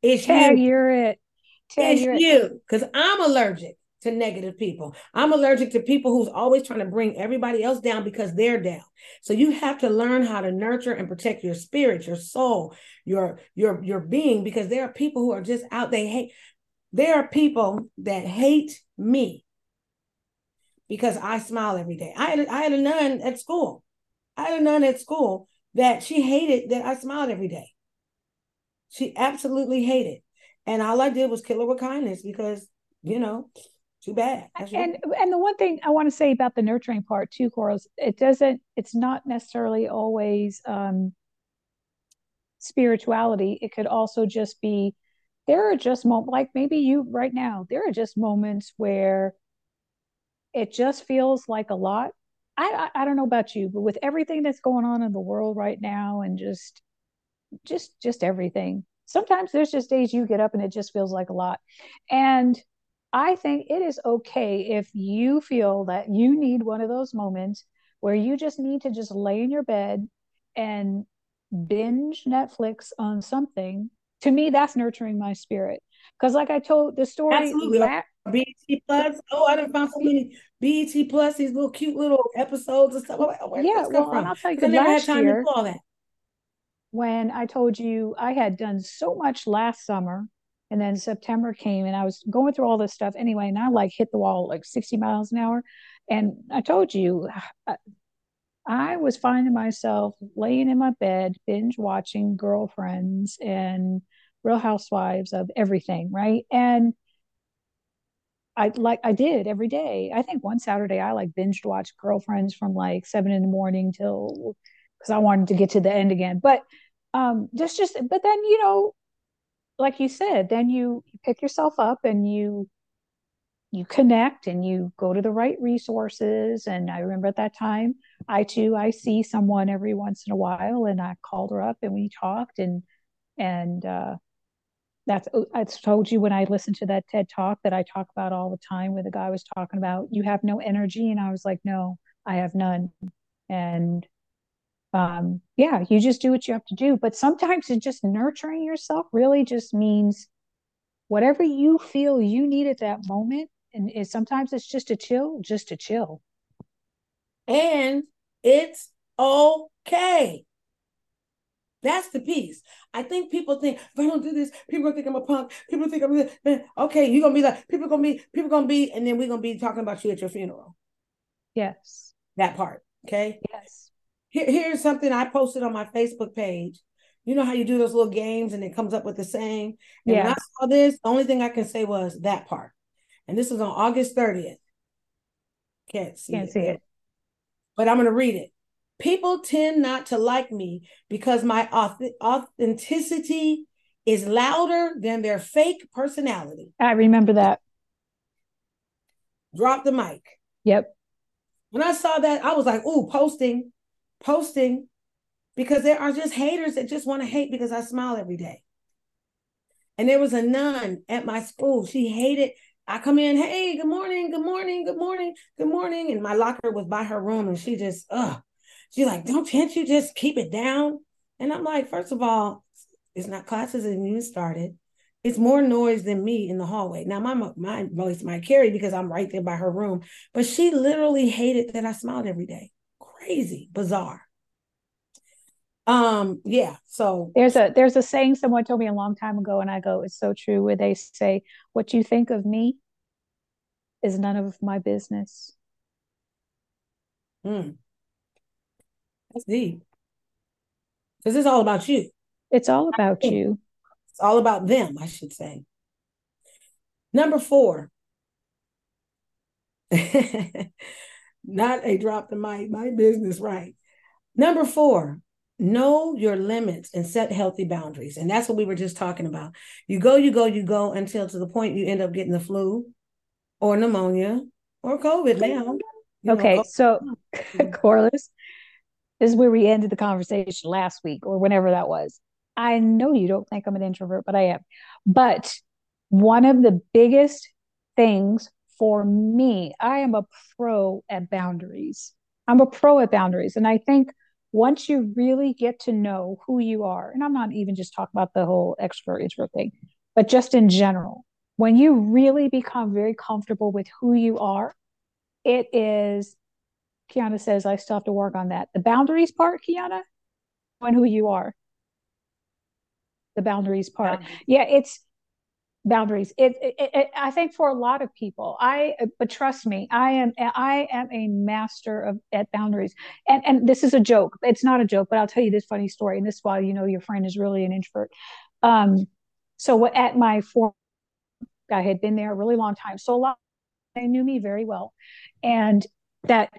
it's Tag, you. you're it. Tag, It's you're you. Because I'm allergic to negative people. I'm allergic to people who's always trying to bring everybody else down because they're down. So you have to learn how to nurture and protect your spirit, your soul, your your your being, because there are people who are just out, they hate, there are people that hate me because I smile every day. I had I had a nun at school. I had a nun at school that she hated that I smiled every day. She absolutely hated. And all I did was kill her with kindness because, you know, too bad. That's and and the one thing I want to say about the nurturing part too, Coral, is it doesn't. It's not necessarily always um, spirituality. It could also just be there are just moments like maybe you right now. There are just moments where it just feels like a lot. I, I I don't know about you, but with everything that's going on in the world right now, and just just just everything. Sometimes there's just days you get up and it just feels like a lot. And I think it is okay if you feel that you need one of those moments where you just need to just lay in your bed and binge Netflix on something. To me, that's nurturing my spirit. Because, like I told the story, Absolutely. la- BET Plus. Oh, I didn't find so many BET Plus, these little cute little episodes and stuff. Where yeah, well, from? I'll tell you, I never had time year, to do all that. when I told you I had done so much last summer, and then September came and I was going through all this stuff anyway, and I like hit the wall like 60 miles an hour. And I told you, I, was finding myself laying in my bed, binge watching girlfriends and Real Housewives of everything, right? And I like I did every day. I think one Saturday I like binged watched girlfriends from like seven in the morning till because I wanted to get to the end again. But um just just but then you know, like you said, then you, pick yourself up and you you connect and you go to the right resources. And I remember at that time, I too I see someone every once in a while, and I called her up and we talked and and uh, that's I told you when I listened to that TED talk that I talk about all the time, where the guy was talking about you have no energy, and I was like, no, I have none, and um, yeah, you just do what you have to do. But sometimes it's just nurturing yourself really just means whatever you feel you need at that moment. And it, sometimes it's just a chill, just a chill. And it's okay. That's the piece. I think people think if I don't do this, people gonna think I'm a punk. People think I'm this. Man, okay, you're gonna be like, people gonna be, people gonna be, and then we're gonna be talking about you at your funeral. Yes. That part. Okay. Yes. Here, here's something I posted on my Facebook page. You know how you do those little games and it comes up with the same. And when Yeah. I saw this, the only thing I can say was that part. And this was on August 30th. Can't see Can't it. see it. But I'm going to read it. People tend not to like me because my authenticity is louder than their fake personality. I remember that. Drop the mic. Yep. When I saw that, I was like, ooh, posting, posting, because there are just haters that just want to hate because I smile every day. And there was a nun at my school. She hated. I come in, hey, good morning, good morning, good morning, good morning. And my locker was by her room, and she just, ugh. She's like, don't can't you just keep it down? And I'm like, first of all, it's not classes and even started. It's more noise than me in the hallway. Now my my voice might carry because I'm right there by her room, but she literally hated that I smiled every day. Crazy, bizarre. Um, yeah. So There's a there's a saying someone told me a long time ago, and I go, it's so true, where they say, What you think of me is none of my business. Hmm. that's deep. Because it's all about you. It's all about you. It's all about them, I should say. Number four. Not a drop the mic, my business, right. Number four, know your limits and set healthy boundaries. And that's what we were just talking about. You go, you go, you go until to the point you end up getting the flu or pneumonia or COVID now. You know, Okay, COVID. so Corliss, this is where we ended the conversation last week or whenever that was. I know you don't think I'm an introvert, but I am. But one of the biggest things for me, I am a pro at boundaries. I'm a pro at boundaries. And I think once you really get to know who you are, and I'm not even just talking about the whole extrovert introvert thing, but just in general, when you really become very comfortable with who you are, it is Kiana says I still have to work on that. The boundaries part, Kiana, on who you are. The boundaries part. Boundaries. Yeah, it's boundaries. It, it, it I think for a lot of people, I but trust me, I am I am a master of at boundaries. And and this is a joke. It's not a joke, but I'll tell you this funny story. And this is why you know your friend is really an introvert. Um, so at my four I had been there a really long time. So a lot they knew me very well, and that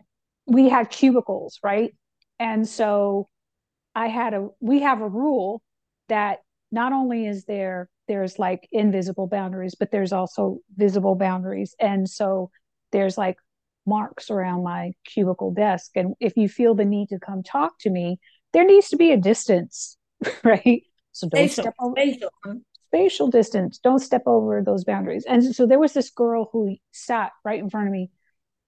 we had cubicles, right? And so I had a we have a rule that not only is there there's like invisible boundaries, but there's also visible boundaries. And so there's like marks around my cubicle desk. And if you feel the need to come talk to me, there needs to be a distance, right? So don't Spatial, step over spatial, spatial distance. Don't step over those boundaries. And so there was this girl who sat right in front of me.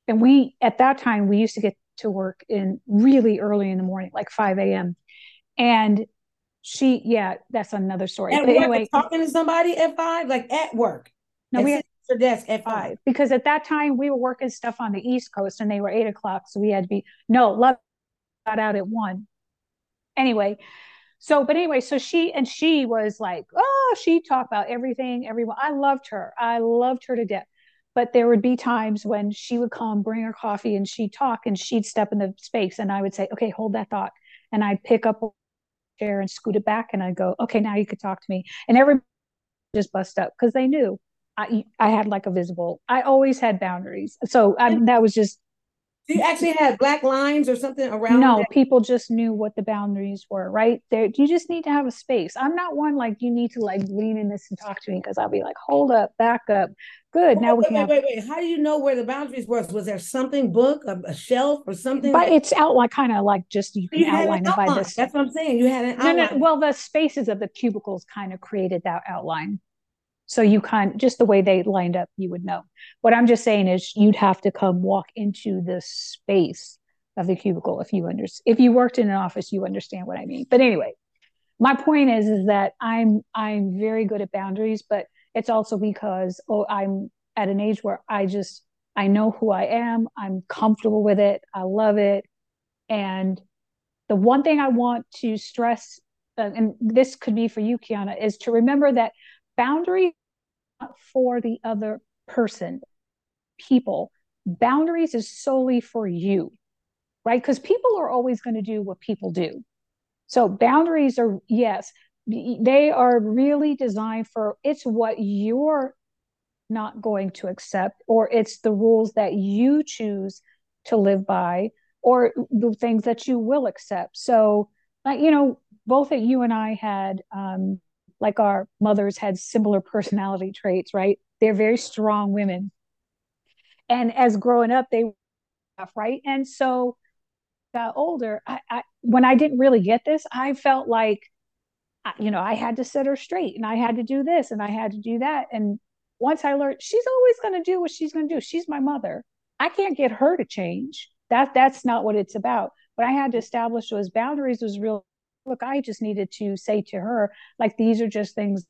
And we, at that time, we used to get to work in really early in the morning, like 5 a.m. And she, yeah, that's another story. At but work, anyway, talking to somebody at five, like at work. no, at we had your desk at five. because at that time we were working stuff on the East Coast and they were eight o'clock. So we had to be, no, love got out at one. Anyway, so, but anyway, so she, and she was like, oh, she talked about everything, everyone. I loved her. I loved her to death. But there would be times when she would come, bring her coffee, and she'd talk and she'd step in the space. And I would say, okay, hold that thought. And I'd pick up chair and scoot it back. And I'd go, okay, now you could talk to me. And everybody just bust up because they knew I, I had like a visible, I always had boundaries. So I, that was just, Do you actually have black lines or something around? no, that? people just knew what the boundaries were, right? There, you just need to have a space. I'm not one like you need to like lean in this and talk to me because I'll be like, hold up, back up. Good. Now we wait, can wait, have wait, wait. How do you know where the boundaries were? Was there something book, a, a shelf, or something? but it's outline kind of like just you can you outline it by this. That's what I'm saying. You had an No, no, well, the spaces of the cubicles kind of created that outline. So you kind just the way they lined up, you would know. What I'm just saying is you'd have to come walk into the space of the cubicle if you under if you worked in an office, you understand what I mean. But anyway, my point is is that I'm I'm very good at boundaries, but it's also because oh I'm at an age where I just I know who I am, I'm comfortable with it, I love it. And the one thing I want to stress, uh, and this could be for you, Kiana, is to remember that boundary not for the other person, people. Boundaries is solely for you, right? Because people are always going to do what people do. So boundaries are yes, they are really designed for it's what you're not going to accept, or it's the rules that you choose to live by, or the things that you will accept. So, you know, both that you and I had, um, like our mothers had similar personality traits, right? They're very strong women, and as growing up, they right, and so got older, I, I when I didn't really get this, I felt like, you know, I had to set her straight, and I had to do this, and I had to do that, and once I learned she's always going to do what she's going to do. She's my mother. I can't get her to change. That that's not what it's about. What I had to establish was boundaries was real. Look, I just needed to say to her, like, these are just things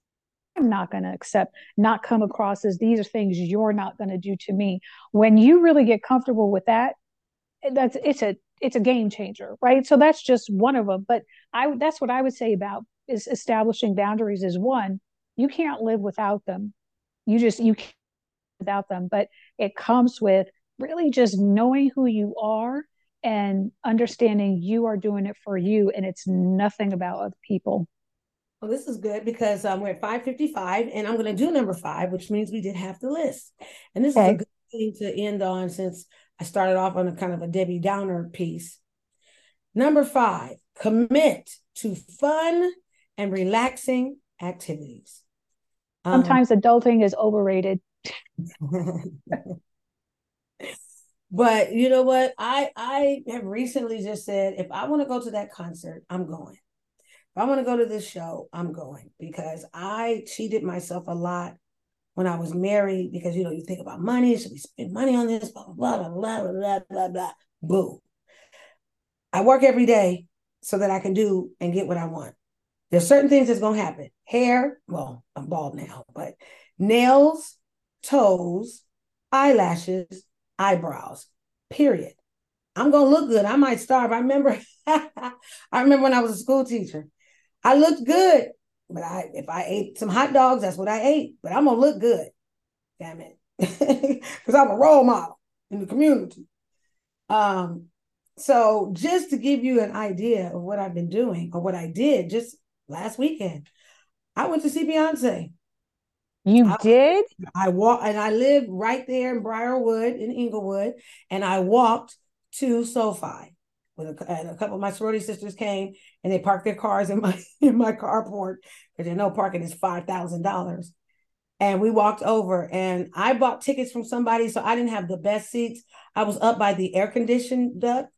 I'm not going to accept, not come across as these are things you're not going to do to me. When you really get comfortable with that, eh, that's it's a it's a game changer, right? So that's just one of them. But I that's what I would say about is establishing boundaries is one, you can't live without them you just you can't without them but it comes with really just knowing who you are and understanding you are doing it for you and it's nothing about other people Well, this is good because um, we're at 555 and I'm going to do number five, which means we did half the list. And this is a good thing to end on since I started off on a kind of a Debbie Downer piece. Number five, commit to fun and relaxing activities. Um, sometimes adulting is overrated but you know what? I I have recently just said if I want to go to that concert, I'm going. If I want to go to this show, I'm going because I cheated myself a lot when I was married because you know you think about money, should we spend money on this? Blah blah blah blah blah blah blah blah. Boo. I work every day so that I can do and get what I want. There's certain things that's gonna happen. Hair, well, I'm bald now, but nails, toes, eyelashes, eyebrows. Period. I'm gonna look good. I might starve. I remember I remember when I was a school teacher. I looked good, but I if I ate some hot dogs, that's what I ate. But I'm gonna look good. Damn it. Because I'm a role model in the community. Um, so just to give you an idea of what I've been doing or what I did just last weekend, I went to see Beyonce. You I- did? I walk and I lived right there in Briarwood in Inglewood, and I walked to SoFi. With a, and a couple of my sorority sisters came and they parked their cars in my in my carport because they know parking is five thousand dollars. And we walked over, and I bought tickets from somebody, so I didn't have the best seats. I was up by the air conditioned duct.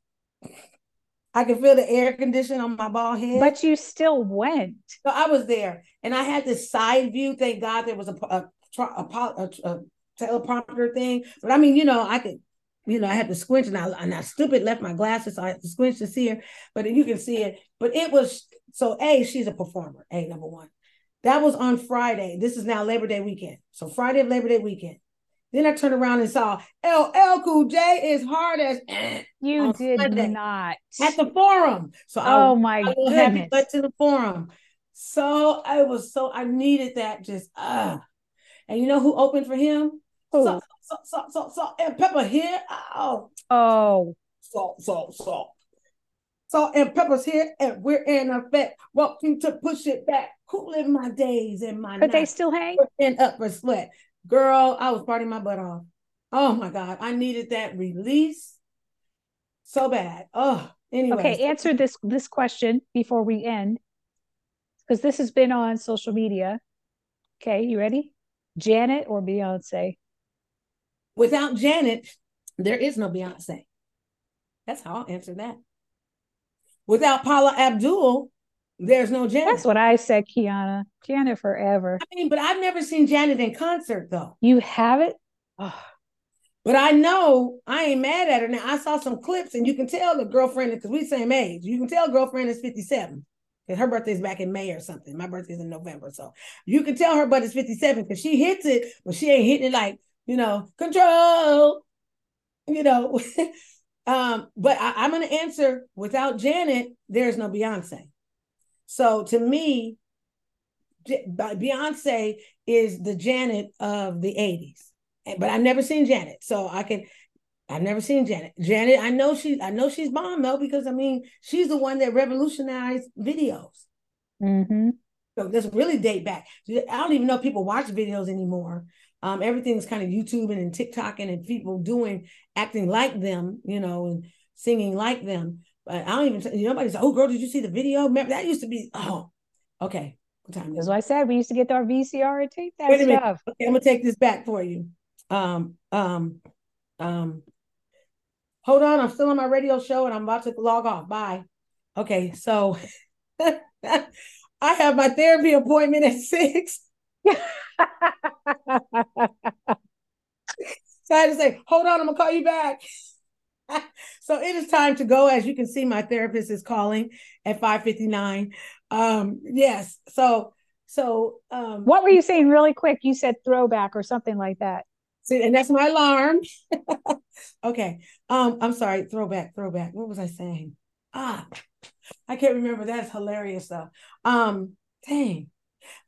I could feel the air condition on my bald head. But you still went. So I was there, and I had this side view. Thank God there was a a, a, a, a teleprompter thing. But I mean, you know, I could, you know, I had to squint, and I and I stupid left my glasses, so I had to squint to see her. But you can see it. But it was so. A, she's a performer. A number one. That was on Friday. This is now Labor Day weekend. So Friday of Labor Day weekend. Then I turned around and saw LL Cool J is hard as You did Sunday. not. at the forum. So I Oh my I have you goodness. but to the forum. So I was so I needed that just ah. And you know who opened for him? Who? Salt, salt, salt, salt, salt, and pepper here. Oh, Oh, salt, salt, salt. Salt-N-Pepa's here, and we're in effect. Welcome to push it back. Live my days and my could they still hang? in upper sweat? Girl, I was partying my butt off. Oh my God. I needed that release so bad. Oh, anyway. Okay, answer this this question before we end. Because this has been on social media. Okay, you ready? Janet or Beyonce? Without Janet, there is no Beyonce. That's how I'll answer that. Without Paula Abdul, there's no Janet. That's what I said, Kiana. Janet forever. I mean, but I've never seen Janet in concert though. You have it? But I know I ain't mad at her. Now I saw some clips, and you can tell the girlfriend because we same age. You can tell girlfriend is 57. Because her birthday's back in May or something. My birthday's in November. So you can tell her butt is 57 because she hits it, but she ain't hitting it like, you know, control. You know. um, but I, I'm gonna answer without Janet, there's no Beyonce. So to me, Beyonce is the Janet of the 80s. But I've never seen Janet. So I can I've never seen Janet. Janet, I know she I know she's bomb though, because I mean she's the one that revolutionized videos. Mm-hmm. So this really date back. I don't even know if people watch videos anymore. Um, everything's kind of YouTubing and TikToking and people doing acting like them, you know, and singing like them. But I don't even nobody's oh girl, did you see the video? Remember that used to be oh okay. What time is That's what I said. We used to get our VCR and tape that Wait a minute. stuff. Okay, I'm gonna take this back for you. Um, um, um, hold on, I'm still on my radio show and I'm about to log off. Bye. Okay, so I have my therapy appointment at six. So I had to say, hold on, I'm gonna call you back. so it is time to go. As you can see, my therapist is calling at 5:59. Um, yes, so so um what were you saying really quick? You said throwback or something like that. See, and that's my alarm. okay. Um, I'm sorry, throwback, throwback. What was I saying? Ah, I can't remember. That's hilarious though. Um, dang.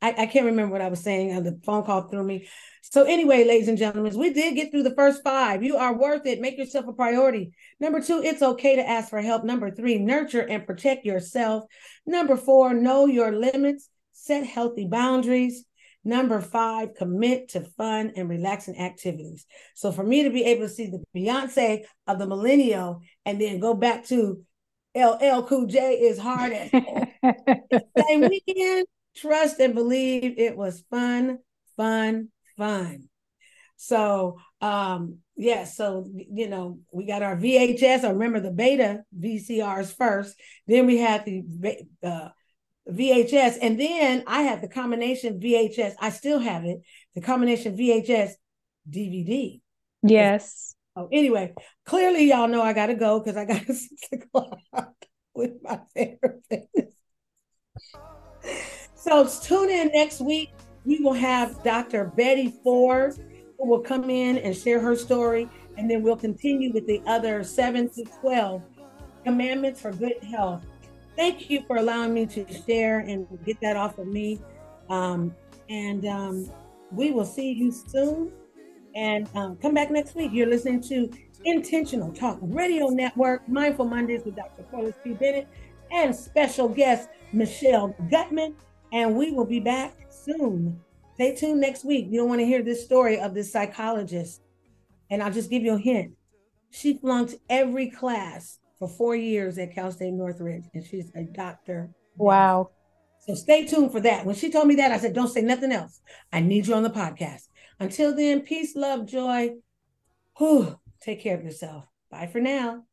I, I can't remember what I was saying. The phone call threw me. So anyway, ladies and gentlemen, we did get through the first five. You are worth it. Make yourself a priority. Number two, it's okay to ask for help. Number three, nurture and protect yourself. Number four, know your limits. Set healthy boundaries. Number five, commit to fun and relaxing activities. So for me to be able to see the Beyonce of the millennial and then go back to LL Cool J is hard as same weekend. Trust and believe it was fun, fun, fun. So um yeah, so you know, we got our VHS. I remember the beta VCRs first. Then we had the uh, VHS, and then I had the combination VHS. I still have it. The combination VHS DVD. yes. Oh, anyway, clearly y'all know I gotta go because I got a six o'clock with my therapist. So tune in next week. We will have Dr. Betty Ford who will come in and share her story, and then we'll continue with the other seven to twelve commandments for good health. Thank you for allowing me to share and get that off of me. Um, and um, we will see you soon. And um, come back next week. You're listening to Intentional Talk Radio Network, Mindful Mondays with Dr. Corliss P. Bennett and special guest Michele Gutman. And we will be back soon. Stay tuned next week. You don't want to hear this story of this psychologist. And I'll just give you a hint. She flunked every class for four years at Cal State Northridge, and she's a doctor. Wow. So stay tuned for that. When she told me that, I said, don't say nothing else. I need you on the podcast. Until then, peace, love, joy. Whew, take care of yourself. Bye for now.